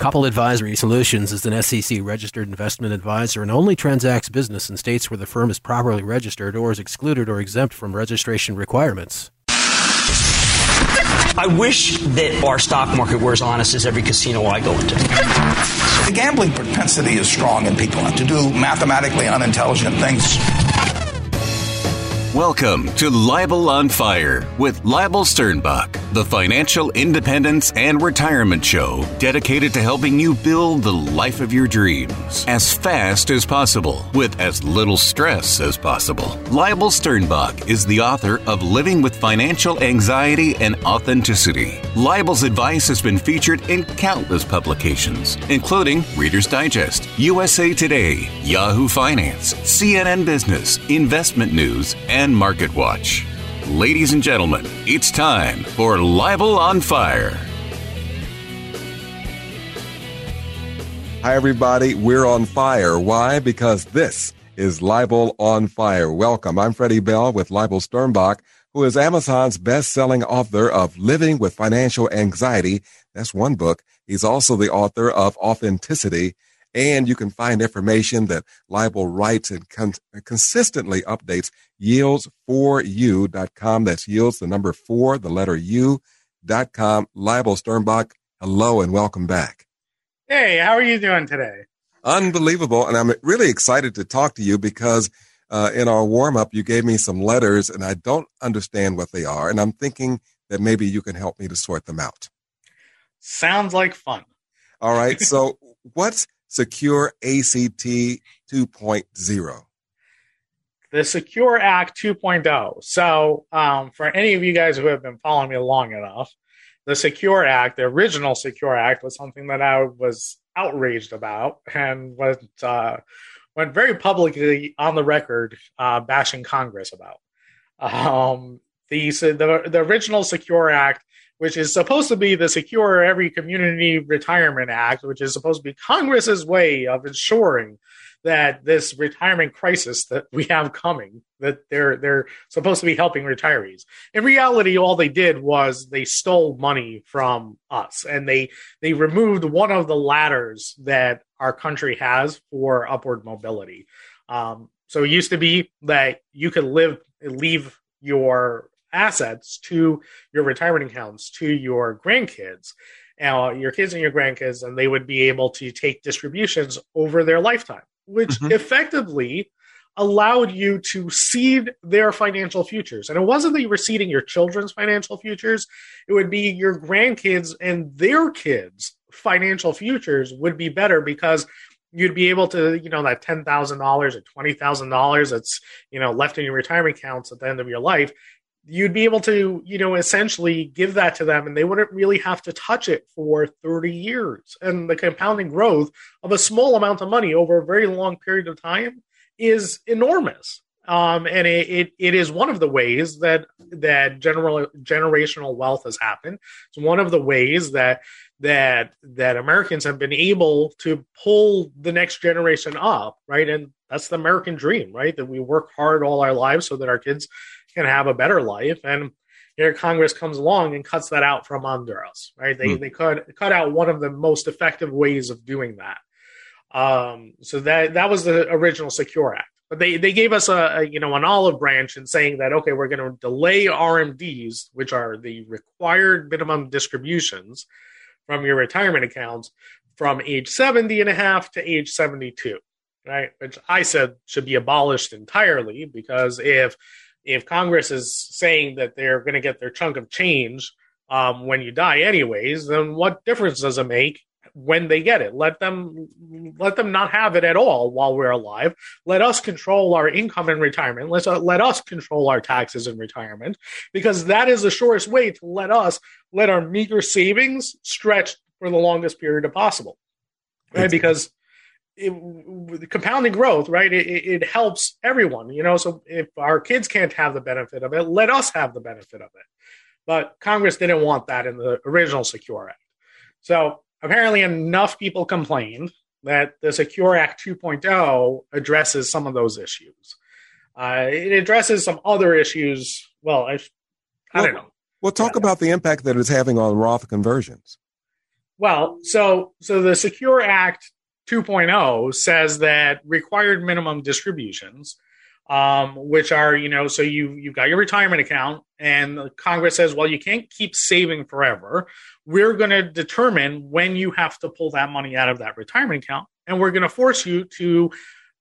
Couple Advisory Solutions is an SEC registered investment advisor and only transacts business in states where the firm is properly registered or is excluded or exempt from registration requirements. I wish that our stock market were as honest as every casino I go into. The gambling propensity is strong in people to do mathematically unintelligent things. Welcome to Leibel on Fire with Leibel Sternbach, the financial independence and retirement show dedicated to helping you build the life of your dreams as fast as possible with as little stress as possible. Leibel Sternbach is the author of Living with Financial Anxiety and Authenticity. Leibel's advice has been featured in countless publications, including Reader's Digest, USA Today, Yahoo Finance, CNN Business, Investment News, and and Market Watch. Ladies and gentlemen, it's time for Leibel on Fire. Hi, everybody. We're on fire. Why? Because this is Leibel on Fire. Welcome. I'm Freddie Bell with Leibel Sternbach, who is Amazon's best-selling author of Living with Financial Anxiety. That's one book. He's also the author of Authenticity and you can find information that Leibel writes and con- consistently updates yields4u.com. That's yields, the number four, the letter u.com. Leibel Sternbach, hello and welcome back. Hey, how are you doing today? Unbelievable. And I'm really excited to talk to you because uh, in our warm up, you gave me some letters and I don't understand what they are. And I'm thinking that maybe you can help me to sort them out. Sounds like fun. All right. So, what's Secure ACT 2.0? The Secure Act 2.0. So, um, for any of you guys who have been following me long enough, the Secure Act, the original Secure Act, was something that I was outraged about and went uh, went very publicly on the record uh, bashing Congress about. Um, the, the the original Secure Act which is supposed to be the Secure Every Community Retirement Act, which is supposed to be Congress's way of ensuring that this retirement crisis that we have coming that they're they're supposed to be helping retirees. In reality all they did was they stole money from us and they they removed one of the ladders that our country has for upward mobility. Um, so it used to be that you could live leave your assets to your retirement accounts to your grandkids. Uh, your kids and your grandkids and they would be able to take distributions over their lifetime which mm-hmm. effectively allowed you to seed their financial futures. And it wasn't that you were seeding your children's financial futures. It would be your grandkids and their kids financial futures would be better because you'd be able to, you know, that ten thousand dollars or twenty thousand dollars that's you know left in your retirement accounts at the end of your life, you'd be able to, you know, essentially give that to them and they wouldn't really have to touch it for 30 years. And the compounding growth of a small amount of money over a very long period of time is enormous. Um, and it, it, it is one of the ways that that general generational wealth has happened. It's one of the ways that that that Americans have been able to pull the next generation up, right? And that's the American dream, right? That we work hard all our lives so that our kids can have a better life. And here Congress comes along and cuts that out from under us, right? They mm. they cut cut out one of the most effective ways of doing that. Um, so that that was the original Secure Act. But they, they gave us a, a you know an olive branch in saying that okay we're going to delay RMDs which are the required minimum distributions from your retirement accounts from age 70 and a half to age 72 right which I said should be abolished entirely because if if Congress is saying that they're going to get their chunk of change um, when you die, anyways, then what difference does it make when they get it? Let them let them not have it at all while we're alive. Let us control our income in retirement. Let's uh, let us control our taxes in retirement because that is the shortest way to let us let our meager savings stretch for the longest period possible. Right? Because it, compounding growth, right? It, it, helps everyone, you know. So if our kids can't have the benefit of it, let us have the benefit of it. But Congress didn't want that in the original Secure Act. So apparently, enough people complained that the Secure Act 2.0 addresses some of those issues. Uh, it addresses some other issues. Well, I, I well, don't know. Well, talk about the impact that it's having on Roth conversions. Well, so so the Secure Act 2.0 says that required minimum distributions, um, which are you know, so you you've got your retirement account, and Congress says, well, you can't keep saving forever. We're going to determine when you have to pull that money out of that retirement account, and we're going to force you to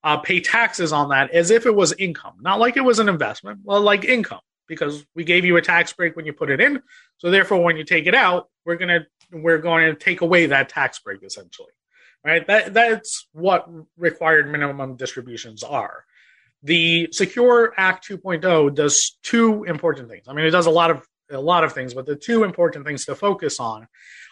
uh, pay taxes on that as if it was income, not like it was an investment, well, like income, because we gave you a tax break when you put it in. So therefore, when you take it out, we're to we're going to take away that tax break essentially right? That that's what required minimum distributions are. The secure act 2.0 does two important things. I mean it does a lot of a lot of things but the two important things to focus on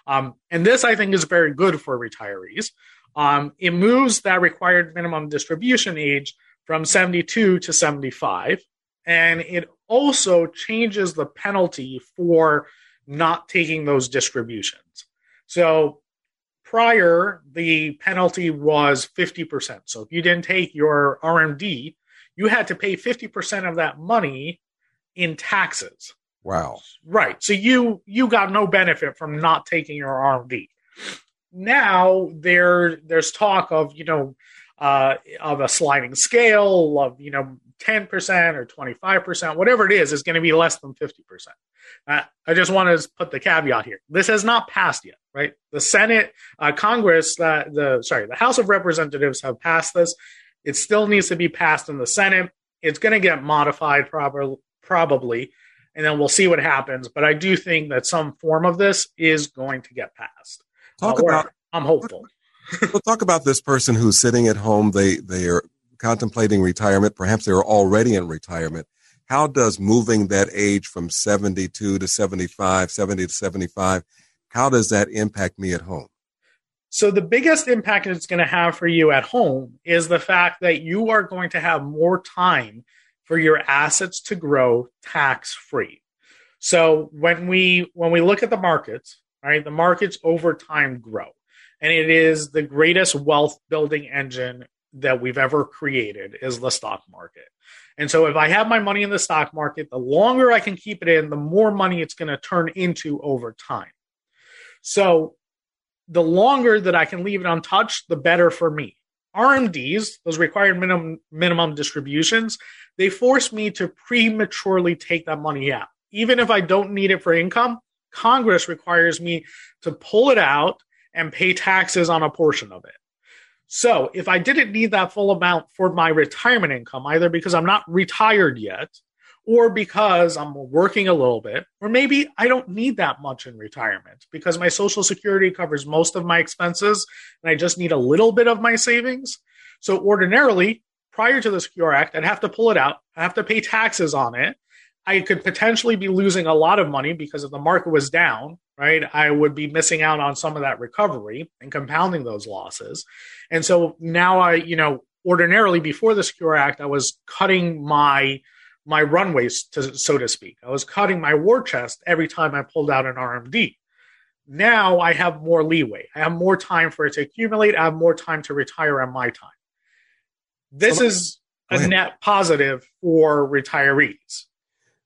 um, and this i think is very good for retirees. Um, it moves that required minimum distribution age from 72 to 75 and it also changes the penalty for not taking those distributions. So prior, the penalty was 50%. So if you didn't take your RMD, you had to pay 50% of that money in taxes. Wow. Right. So you you got no benefit from not taking your RMD. Now there there's talk of, you know, uh, of a sliding scale of, you know, 10% or 25%, whatever it is, is going to be less than 50%. Uh, I just want to put the caveat here. This has not passed yet, right? The Senate, uh, Congress, uh, the sorry, the House of Representatives have passed this. It still needs to be passed in the Senate. It's going to get modified prob- probably, and then we'll see what happens. But I do think that some form of this is going to get passed. Talk uh, about. I'm hopeful. we'll talk about this person who's sitting at home. They they are contemplating retirement. Perhaps they're already in retirement. How does moving that age from 72 to 75, 70 to 75, how does that impact me at home? So, the biggest impact it's going to have for you at home is the fact that you are going to have more time for your assets to grow tax free. So, when we when we look at the markets, right, the markets over time grow, and it is the greatest wealth building engine that we've ever created is the stock market. And so if I have my money in the stock market, the longer I can keep it in, the more money it's going to turn into over time. So the longer that I can leave it untouched, the better for me. RMDs, those required minimum minimum distributions, they force me to prematurely take that money out. Even if I don't need it for income, Congress requires me to pull it out and pay taxes on a portion of it. So if I didn't need that full amount for my retirement income, either because I'm not retired yet or because I'm working a little bit, or maybe I don't need that much in retirement because my social security covers most of my expenses and I just need a little bit of my savings. So ordinarily, prior to the Secure Act, I'd have to pull it out. I have to pay taxes on it. I could potentially be losing a lot of money because if the market was down, right, I would be missing out on some of that recovery and compounding those losses. And so now I, you know, ordinarily before the Secure Act, I was cutting my my runways, to, so to speak. I was cutting my war chest every time I pulled out an RMD. Now I have more leeway. I have more time for it to accumulate. I have more time to retire on my time. This so, is a net positive for retirees.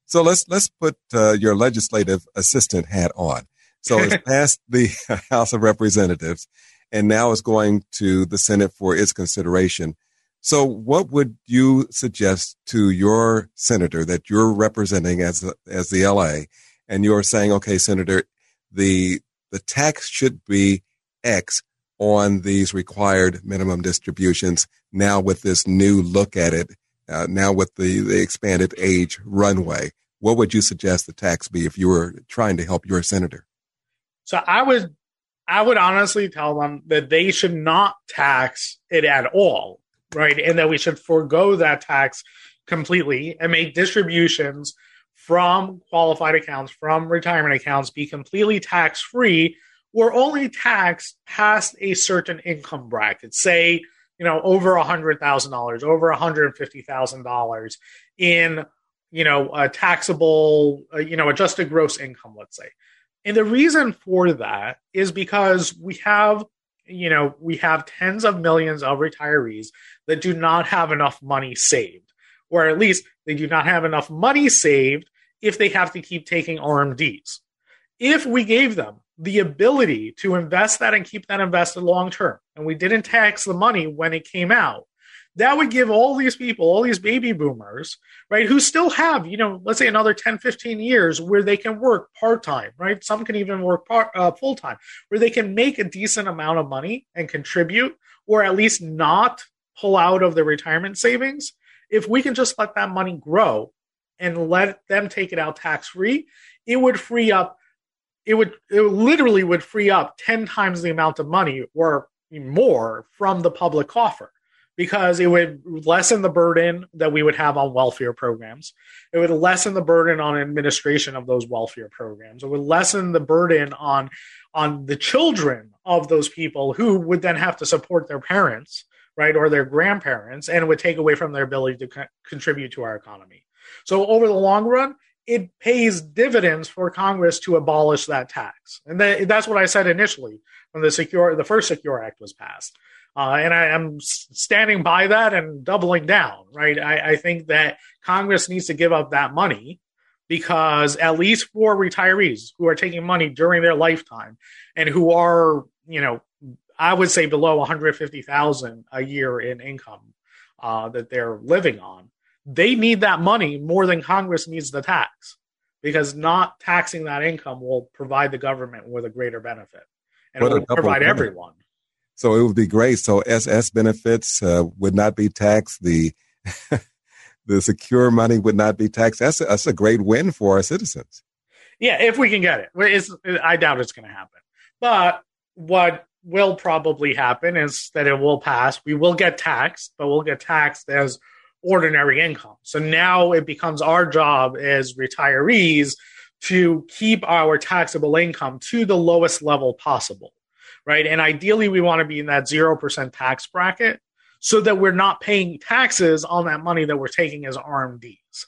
So let's let's put uh, your legislative assistant hat on. So it's passed the House of Representatives, and now it's going to the Senate for its consideration. So, what would you suggest to your senator that you're representing as the, as the LA, and you're saying, okay, Senator, the the tax should be X on these required minimum distributions. Now, with this new look at it, uh, now with the, the expanded age runway, what would you suggest the tax be if you were trying to help your senator? So I would I would honestly tell them that they should not tax it at all, right? And that we should forego that tax completely and make distributions from qualified accounts, from retirement accounts, be completely tax free or only taxed past a certain income bracket. Say, you know, over a hundred thousand dollars, over a hundred and fifty thousand dollars in you know, a taxable, uh, you know, adjusted gross income, let's say. And the reason for that is because we have, you know, we have tens of millions of retirees that do not have enough money saved, or at least they do not have enough money saved if they have to keep taking RMDs. If we gave them the ability to invest that and keep that invested long term, and we didn't tax the money when it came out, that would give all these people, all these baby boomers, right, who still have, you know, let's say another 10, 15 years where they can work part time, right? Some can even work part, uh, full time, where they can make a decent amount of money and contribute, or at least not pull out of their retirement savings. If we can just let that money grow and let them take it out tax free, it would free up. It would it literally would free up ten times the amount of money or more from the public coffer because it would lessen the burden that we would have on welfare programs. It would lessen the burden on administration of those welfare programs. It would lessen the burden on on the children of those people who would then have to support their parents, right, or their grandparents, and would take away from their ability to co- contribute to our economy. So over the long run, it pays dividends for Congress to abolish that tax, and that, that's what I said initially when the secure the first Secure Act was passed. Uh, and I am standing by that and doubling down, right? I, I, think that Congress needs to give up that money because at least for retirees who are taking money during their lifetime and who are, you know, I would say below 150,000 a year in income uh, that they're living on, they need that money more than Congress needs the tax because not taxing that income will provide the government with a greater benefit and what it will provide everyone. So it would be great. So SS benefits uh, would not be taxed. The the secure money would not be taxed. That's a, that's a great win for our citizens. Yeah, if we can get it. It's, I doubt it's going to happen. But what will probably happen is that it will pass. We will get taxed, but we'll get taxed as ordinary income. So now it becomes our job as retirees to keep our taxable income to the lowest level possible right? And ideally, we want to be in that 0% tax bracket so that we're not paying taxes on that money that we're taking as RMDs.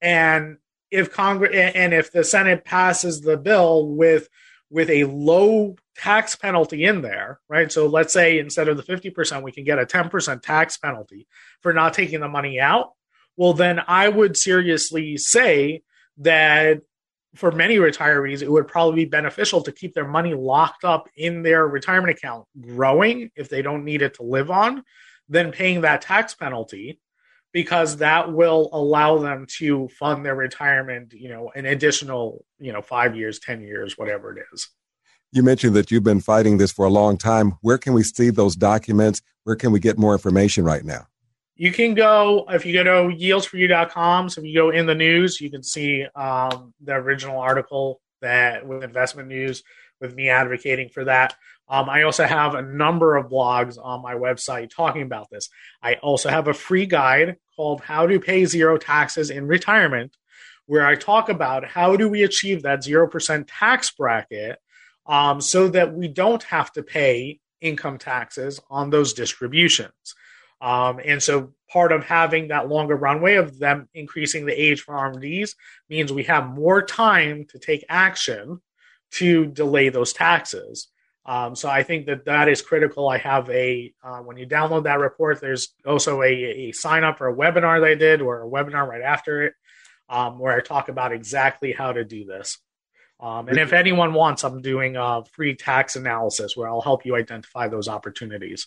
And if Congress and if the Senate passes the bill with with a low tax penalty in there, right? So let's say instead of the 50%, we can get a 10% tax penalty for not taking the money out. Well, then I would seriously say that for many retirees, it would probably be beneficial to keep their money locked up in their retirement account, growing if they don't need it to live on, than paying that tax penalty because that will allow them to fund their retirement, you know, an additional, you know, five years, 10 years, whatever it is. You mentioned that you've been fighting this for a long time. Where can we see those documents? Where can we get more information right now? You can go if you go to yieldsforyou.com. So if you go in the news, you can see um, the original article that with investment news with me advocating for that. Um, I also have a number of blogs on my website talking about this. I also have a free guide called How to Pay Zero Taxes in Retirement, where I talk about how do we achieve that 0% tax bracket um, so that we don't have to pay income taxes on those distributions. Um, and so part of having that longer runway of them increasing the age for RMDs means we have more time to take action to delay those taxes. Um, so I think that that is critical. I have a uh, when you download that report, there's also a, a, sign up for a webinar that I did or a webinar right after it, um, where I talk about exactly how to do this. Um, and if anyone wants, I'm doing a free tax analysis where I'll help you identify those opportunities.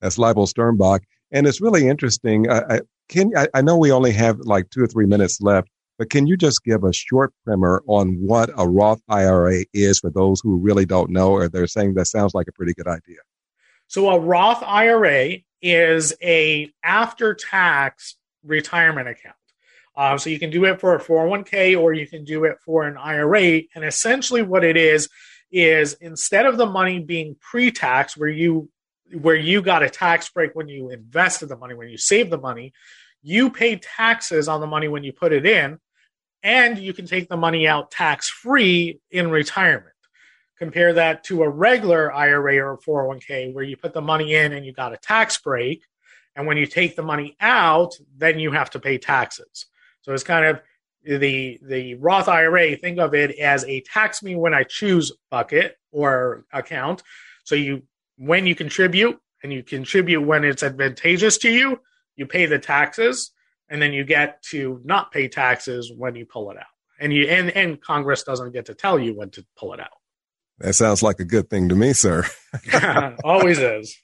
That's Leibel Sternbach. And it's really interesting. I, can, I, I know we only have like two or three minutes left, but can you just give a short primer on what a Roth IRA is for those who really don't know or they're saying that sounds like a pretty good idea? So a Roth IRA is a after-tax retirement account. Uh, so you can do it for a 401k or you can do it for an IRA. And essentially, what it is is instead of the money being pre-tax, where you where you got a tax break when you invested the money, when you saved the money, you pay taxes on the money when you put it in, and you can take the money out tax free in retirement. Compare that to a regular IRA or 401k where you put the money in and you got a tax break. And when you take the money out, then you have to pay taxes. So it's kind of the the Roth IRA, think of it as a tax me when I choose bucket or account. So you when you contribute and you contribute when it's advantageous to you, you pay the taxes and then you get to not pay taxes when you pull it out. And you and, and Congress doesn't get to tell you when to pull it out. That sounds like a good thing to me, sir. Always is.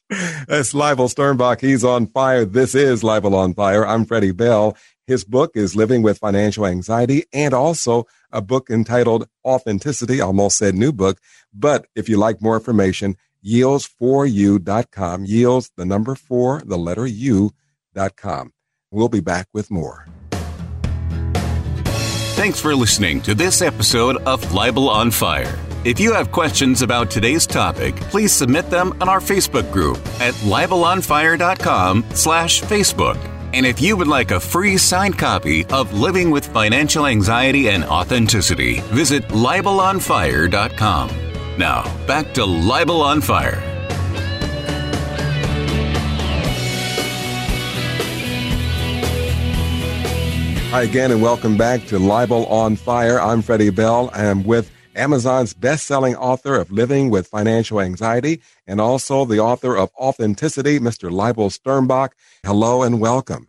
That's Leibel Sternbach. He's on fire. This is Leibel on Fire. I'm Freddie Bell. His book is Living with Financial Anxiety and also a book entitled Authenticity. Almost said new book. But if you like more information, yields4u.com. Yields, the number four, the letter u.com. We'll be back with more. Thanks for listening to this episode of Leibel on Fire. If you have questions about today's topic, please submit them on our Facebook group at leibelonfire.com slash Facebook. And if you would like a free signed copy of Living with Financial Anxiety and Authenticity, visit leibelonfire.com. Now, back to Leibel on Fire. Hi again, and welcome back to Leibel on Fire. I'm Freddie Bell. I am with Amazon's best-selling author of Living with Financial Anxiety and also the author of Authenticity, Mr. Leibel Sternbach. Hello and welcome.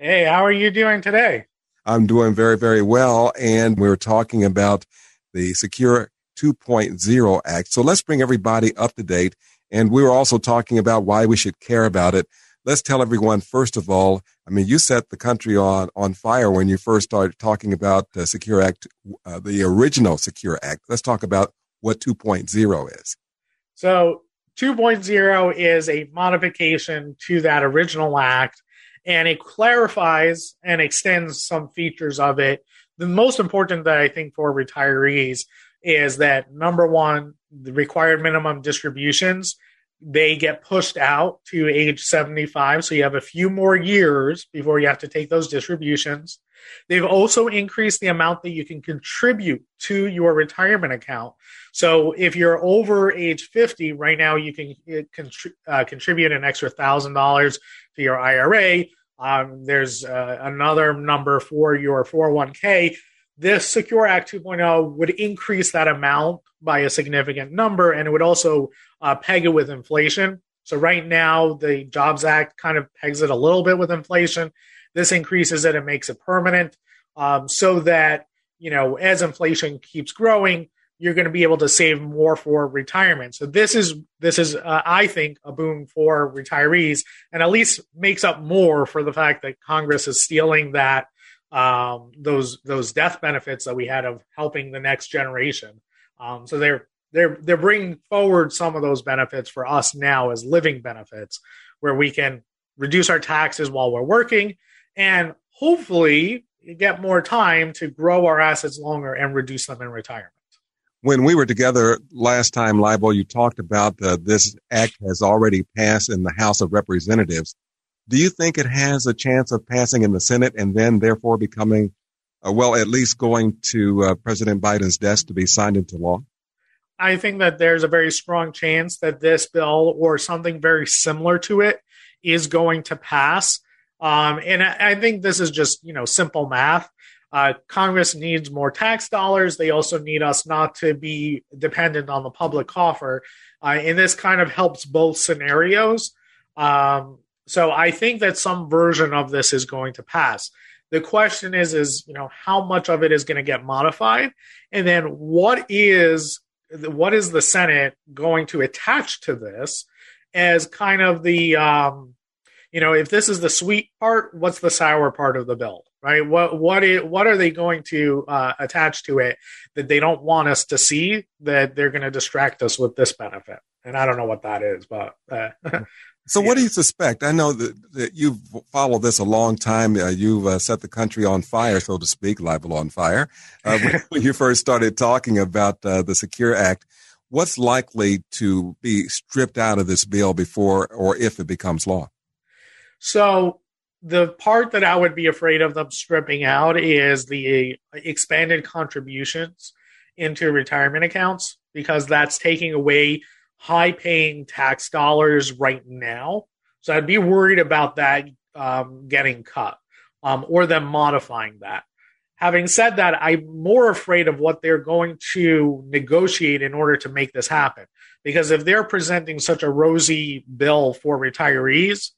Hey, how are you doing today? I'm doing very, very well. And we are talking about the Secure 2.0 Act. So let's bring everybody up to date. And we were also talking about why we should care about it. Let's tell everyone, first of all, I mean, you set the country on, on fire when you first started talking about the Secure Act, uh, the original Secure Act. Let's talk about what 2.0 is. So 2.0 is a modification to that original act and it clarifies and extends some features of it. The most important that I think for retirees is that number one, the required minimum distributions they get pushed out to age 75. So you have a few more years before you have to take those distributions. They've also increased the amount that you can contribute to your retirement account. So if you're over age 50, right now you can uh, contribute an extra $1,000 to your IRA. Um, there's uh, another number for your 401k. This Secure Act 2.0 would increase that amount by a significant number, and it would also uh, peg it with inflation. So right now, the Jobs Act kind of pegs it a little bit with inflation. This increases it and makes it permanent, um, so that you know as inflation keeps growing, you're going to be able to save more for retirement. So this is this is uh, I think a boon for retirees, and at least makes up more for the fact that Congress is stealing that um, those those death benefits that we had of helping the next generation. Um, so they're they're they're bringing forward some of those benefits for us now as living benefits, where we can reduce our taxes while we're working, and hopefully get more time to grow our assets longer and reduce them in retirement. When we were together last time, Leibel, you talked about uh, this act has already passed in the House of Representatives. Do you think it has a chance of passing in the Senate and then therefore becoming, uh, well, at least going to uh, President Biden's desk to be signed into law? I think that there's a very strong chance that this bill or something very similar to it is going to pass. Um, and I, think this is just, you know, simple math. Uh, Congress needs more tax dollars. They also need us not to be dependent on the public coffer. Uh, and this kind of helps both scenarios. Um, so I think that some version of this is going to pass. The question is, is you know, how much of it is going to get modified, and then what is what is the Senate going to attach to this as kind of the um, you know, if this is the sweet part, what's the sour part of the bill, right? What what is, what are they going to uh, attach to it that they don't want us to see that they're going to distract us with this benefit? And I don't know what that is, but uh, So, yeah. what do you suspect? I know that, that you've followed this a long time. Uh, you've uh, set the country on fire, so to speak, Leibel on fire. Uh, when you first started talking about uh, the Secure Act, what's likely to be stripped out of this bill before or if it becomes law? So, the part that I would be afraid of them stripping out is the expanded contributions into retirement accounts because that's taking away high paying tax dollars right now. So I'd be worried about that um, getting cut um, or them modifying that. Having said that, I'm more afraid of what they're going to negotiate in order to make this happen. Because if they're presenting such a rosy bill for retirees,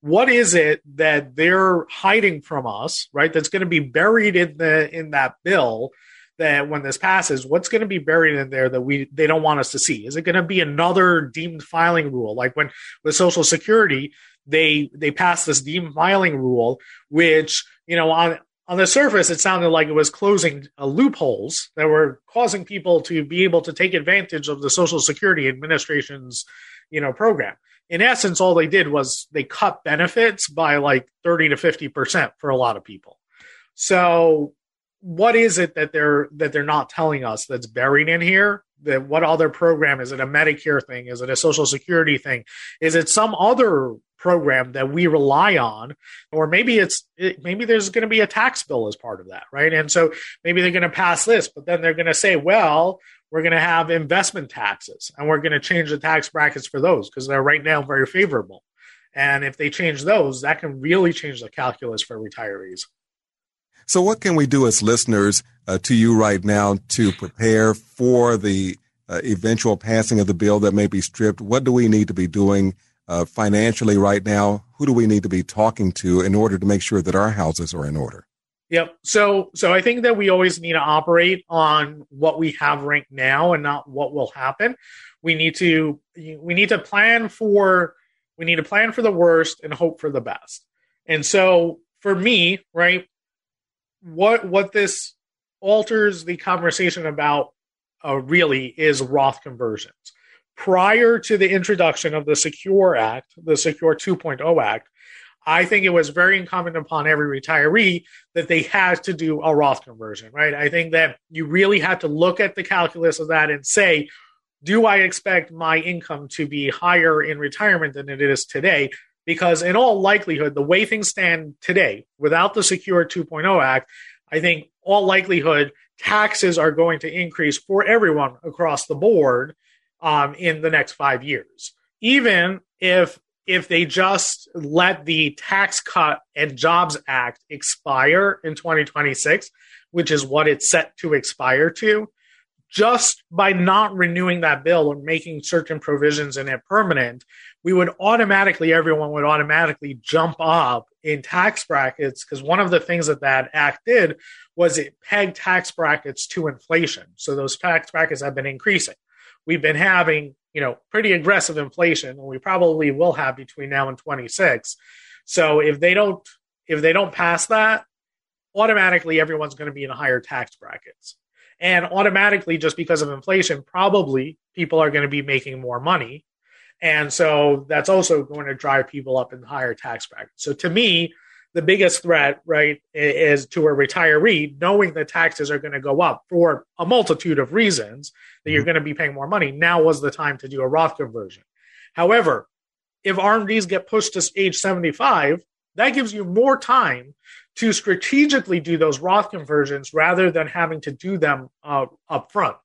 what is it that they're hiding from us, right? That's going to be buried in the in that bill that when this passes, what's going to be buried in there that we they don't want us to see? Is it going to be another deemed filing rule, like when with Social Security they they passed this deemed filing rule, which you know on on the surface, it sounded like it was closing uh, loopholes that were causing people to be able to take advantage of the Social Security Administration's, you know, program. In essence, all they did was they cut benefits by like 30 to 50% for a lot of people. So what is it that they're that they're not telling us that's buried in here? That what other program is it a Medicare thing? Is it a Social Security thing? Is it some other program that we rely on or maybe it's it, maybe there's going to be a tax bill as part of that right and so maybe they're going to pass this but then they're going to say well we're going to have investment taxes and we're going to change the tax brackets for those because they're right now very favorable and if they change those that can really change the calculus for retirees so what can we do as listeners uh, to you right now to prepare for the uh, eventual passing of the bill that may be stripped what do we need to be doing uh, financially right now? Who do we need to be talking to in order to make sure that our houses are in order? Yep. So, so I think that we always need to operate on what we have right now and not what will happen. We need to, we need to plan for, we need to plan for the worst and hope for the best. And so, for me, right, what what this alters the conversation about uh, really is Roth conversions prior to the introduction of the Secure Act, the Secure 2.0 Act, I think it was very incumbent upon every retiree that they had to do a Roth conversion, right? I think that you really had to look at the calculus of that and say, do I expect my income to be higher in retirement than it is today? Because in all likelihood, the way things stand today, without the Secure 2.0 Act, I think all likelihood taxes are going to increase for everyone across the board um, in the next five years. Even if if they just let the Tax Cut and Jobs Act expire in 2026, which is what it's set to expire to, just by not renewing that bill or making certain provisions in it permanent, we would automatically, everyone would automatically jump up in tax brackets because one of the things that that act did was it pegged tax brackets to inflation. So those tax brackets have been increasing we've been having, you know, pretty aggressive inflation, and we probably will have between now and 26. So if they don't if they don't pass that, automatically everyone's going to be in higher tax brackets. And automatically, just because of inflation, probably people are going to be making more money. And so that's also going to drive people up in higher tax brackets. So to me, the biggest threat, right, is to a retiree knowing that taxes are going to go up for a multitude of reasons that you're mm-hmm. going to be paying more money. Now was the time to do a Roth conversion. However, if RMDs get pushed to age 75, that gives you more time to strategically do those Roth conversions rather than having to do them uh, up front,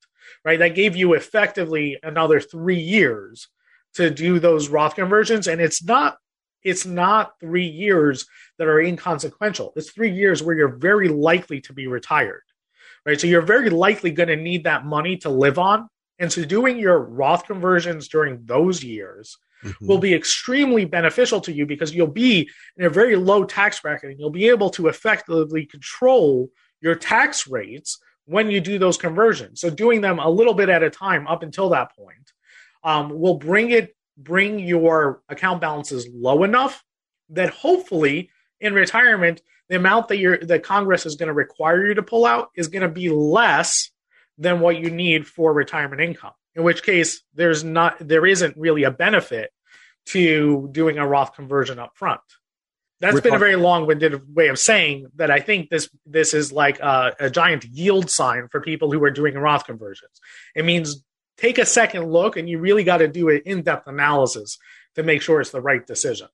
right? That gave you effectively another three years to do those Roth conversions. And it's not it's not three years that are inconsequential. It's three years where you're very likely to be retired, right? So you're very likely going to need that money to live on. And so doing your Roth conversions during those years mm-hmm. will be extremely beneficial to you because you'll be in a very low tax bracket and you'll be able to effectively control your tax rates when you do those conversions. So doing them a little bit at a time up until that point um, will bring it bring your account balances low enough that hopefully in retirement the amount that your that Congress is going to require you to pull out is going to be less than what you need for retirement income. In which case there's not there isn't really a benefit to doing a Roth conversion up front. That's We're been talking- a very long-winded way of saying that I think this this is like a, a giant yield sign for people who are doing Roth conversions. It means take a second look and you really got to do an in-depth analysis to make sure it's the right decision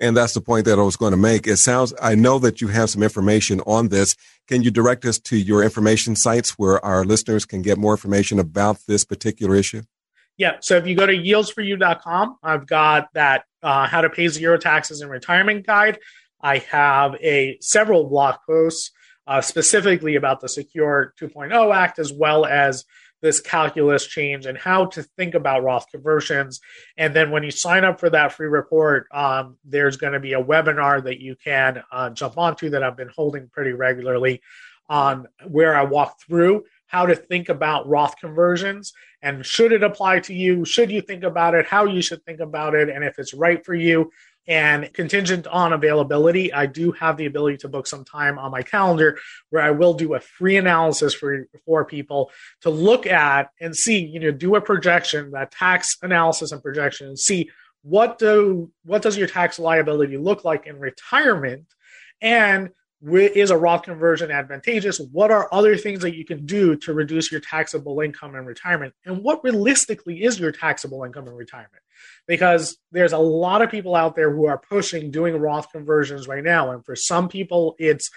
and that's the point that I was going to make. It sounds, I know that you have some information on this. Can you direct us to your information sites where our listeners can get more information about this particular issue? Yeah. So if you go to yieldsforyou.com, I've got that uh, how to pay zero taxes in retirement guide. I have a several blog posts uh, specifically about the Secure 2.0 Act, as well as this calculus change and how to think about Roth conversions. And then when you sign up for that free report, um, there's going to be a webinar that you can uh, jump onto that I've been holding pretty regularly. on where I walk through how to think about Roth conversions and should it apply to you? Should you think about it? How you should think about it? And if it's right for you. And contingent on availability, I do have the ability to book some time on my calendar where I will do a free analysis for, for people to look at and see, you know, do a projection, that tax analysis and projection, and see what do what does your tax liability look like in retirement and is a Roth conversion advantageous? What are other things that you can do to reduce your taxable income in retirement? And what realistically is your taxable income in retirement? Because there's a lot of people out there who are pushing doing Roth conversions right now. And for some people, it's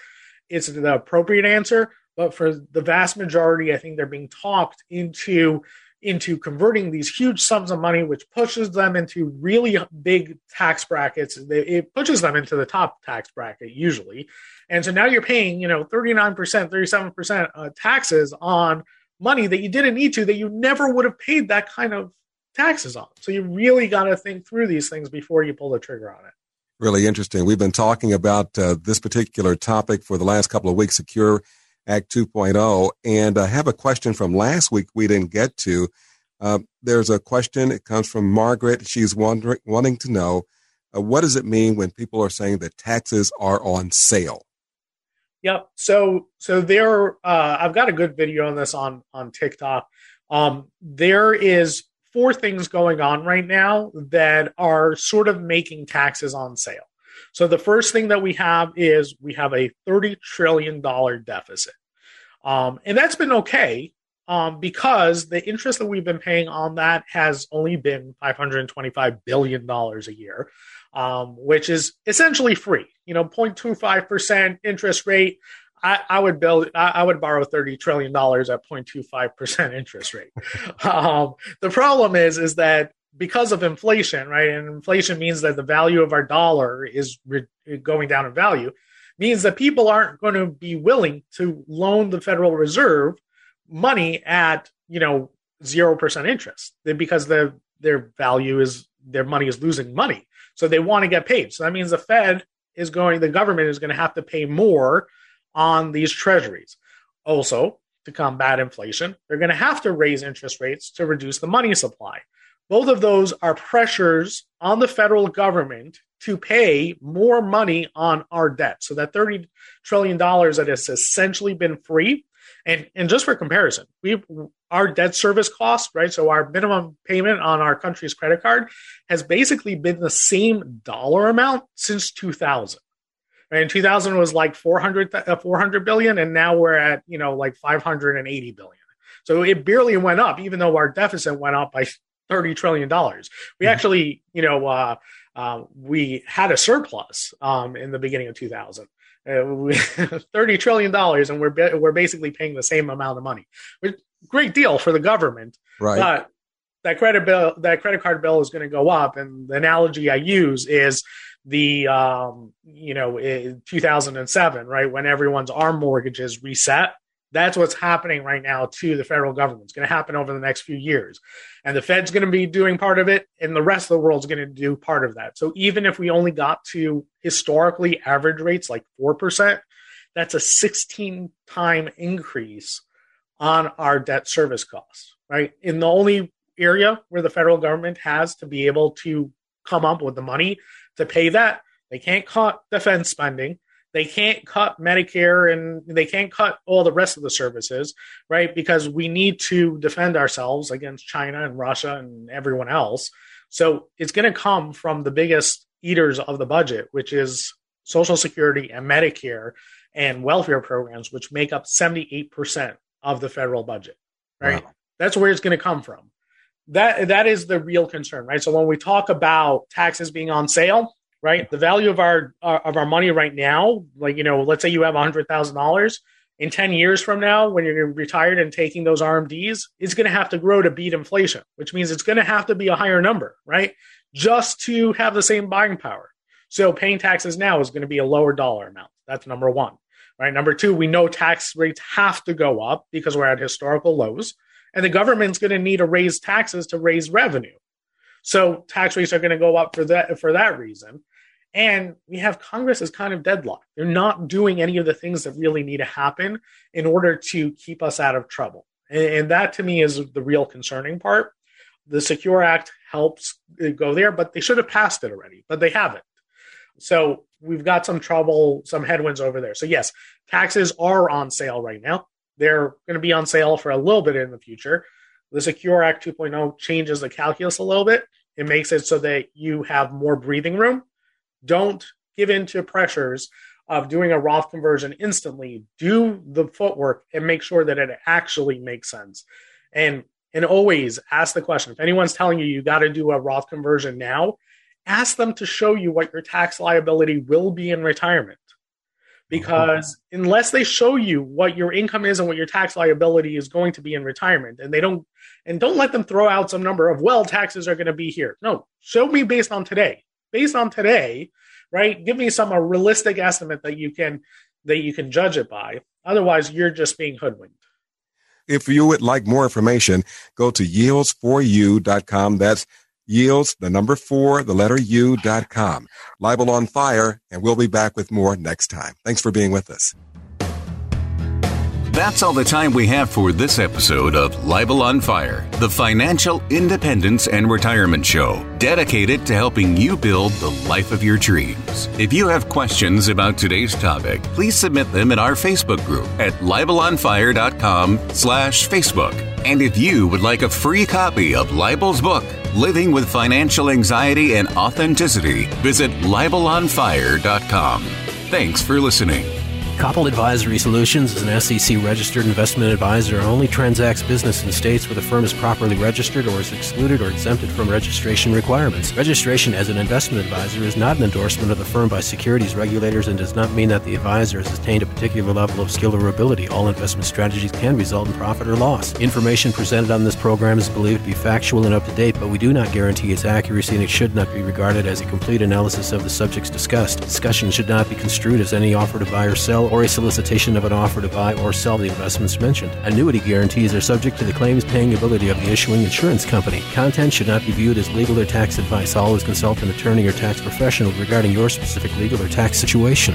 it's the appropriate answer. But for the vast majority, I think they're being talked into into converting these huge sums of money, which pushes them into really big tax brackets. It pushes them into the top tax bracket usually. And so now you're paying, you know, 39%, 37% uh, taxes on money that you didn't need to, that you never would have paid that kind of taxes on. So you really got to think through these things before you pull the trigger on it. Really interesting. We've been talking about uh, this particular topic for the last couple of weeks, Secure Act 2.0. And I have a question from last week we didn't get to. Uh, there's a question. It comes from Margaret. She's wondering, wanting to know uh, what does it mean when people are saying that taxes are on sale? Yep. So so there, uh, I've got a good video on this on on TikTok. Um, there is four things going on right now that are sort of making taxes on sale. So the first thing that we have is we have a $30 trillion deficit. Um, and that's been okay um, because the interest that we've been paying on that has only been $525 billion a year, um, which is essentially free. You know, 0.25% interest rate. I, I, would build. I, would borrow thirty trillion dollars at 0.25 percent interest rate. um, the problem is, is that because of inflation, right? And inflation means that the value of our dollar is re- going down in value means that people aren't going to be willing to loan the Federal Reserve money at you know zero percent interest because the their value is their money is losing money, so they want to get paid. So that means the Fed is going, the government is going to have to pay more on these treasuries. Also, to combat inflation, they're going to have to raise interest rates to reduce the money supply. Both of those are pressures on the federal government to pay more money on our debt. So that $30 trillion that has essentially been free. And, and just for comparison, we our debt service cost, right? So our minimum payment on our country's credit card has basically been the same dollar amount since 2000. Right? In 2000 was like 400, uh, 400 billion, and now we're at you know like 580 billion. So it barely went up, even though our deficit went up by 30 trillion dollars. We mm-hmm. actually, you know, uh, uh, we had a surplus um, in the beginning of 2000. Uh, we, 30 trillion dollars, and we're we're basically paying the same amount of money. Great deal for the government, right? But that credit bill, that credit card bill is going to go up. And the analogy I use is the um, you know 2007, right when everyone's arm mortgages reset that's what's happening right now to the federal government. It's going to happen over the next few years. And the Fed's going to be doing part of it, and the rest of the world's going to do part of that. So even if we only got to historically average rates like 4%, that's a 16 time increase on our debt service costs, right? In the only area where the federal government has to be able to come up with the money to pay that, they can't cut defense spending they can't cut Medicare and they can't cut all the rest of the services, right? Because we need to defend ourselves against China and Russia and everyone else. So it's going to come from the biggest eaters of the budget, which is Social Security and Medicare and welfare programs, which make up 78% of the federal budget, right? Wow. That's where it's going to come from. That that is the real concern, right? So when we talk about taxes being on sale, right? The value of our uh, of our money right now, like you know, let's say you have hundred thousand dollars. In 10 years from now, when you're retired and taking those RMDs, it's going to have to grow to beat inflation, which means it's going to have to be a higher number, right? Just to have the same buying power. So paying taxes now is going to be a lower dollar amount. That's number one, right? Number two, we know tax rates have to go up because we're at historical lows, and the government's going to need to raise taxes to raise revenue. So tax rates are going to go up for that for that reason. And we have Congress is kind of deadlocked. They're not doing any of the things that really need to happen in order to keep us out of trouble. And, and that to me is the real concerning part. The Secure Act helps go there, but they should have passed it already, but they haven't. So we've got some trouble, some headwinds over there. So, yes, taxes are on sale right now. They're going to be on sale for a little bit in the future. The Secure Act 2.0 changes the calculus a little bit. It makes it so that you have more breathing room. Don't give in to pressures of doing a Roth conversion instantly. Do the footwork and make sure that it actually makes sense. And and always ask the question. If anyone's telling you you got to do a Roth conversion now, ask them to show you what your tax liability will be in retirement. Because unless they show you what your income is and what your tax liability is going to be in retirement, and they don't, and don't let them throw out some number of, well, taxes are going to be here. No, show me based on today. Based on today, right? Give me some a realistic estimate that you can that you can judge it by. Otherwise, you're just being hoodwinked. If you would like more information, go to yields4u.com. That's yields, the number four, the letter U dot com. Leibel on fire, and we'll be back with more next time. Thanks for being with us. That's all the time we have for this episode of Leibel on Fire, the financial independence and retirement show dedicated to helping you build the life of your dreams. If you have questions about today's topic, please submit them in our Facebook group at leibelonfire.com slash Facebook. And if you would like a free copy of Leibel's book, Living with Financial Anxiety and Authenticity, visit leibelonfire.com. Thanks for listening. Copple Advisory Solutions is an SEC registered investment advisor and only transacts business in states where the firm is properly registered or is excluded or exempted from registration requirements. Registration as an investment advisor is not an endorsement of the firm by securities regulators and does not mean that the advisor has attained a particular level of skill or ability. All investment strategies can result in profit or loss. Information presented on this program is believed to be factual and up to date, but we do not guarantee its accuracy and it should not be regarded as a complete analysis of the subjects discussed. Discussion should not be construed as any offer to buy or sell or a solicitation of an offer to buy or sell the investments mentioned. Annuity guarantees are subject to the claims paying ability of the issuing insurance company. Content should not be viewed as legal or tax advice. Always consult an attorney or tax professional regarding your specific legal or tax situation.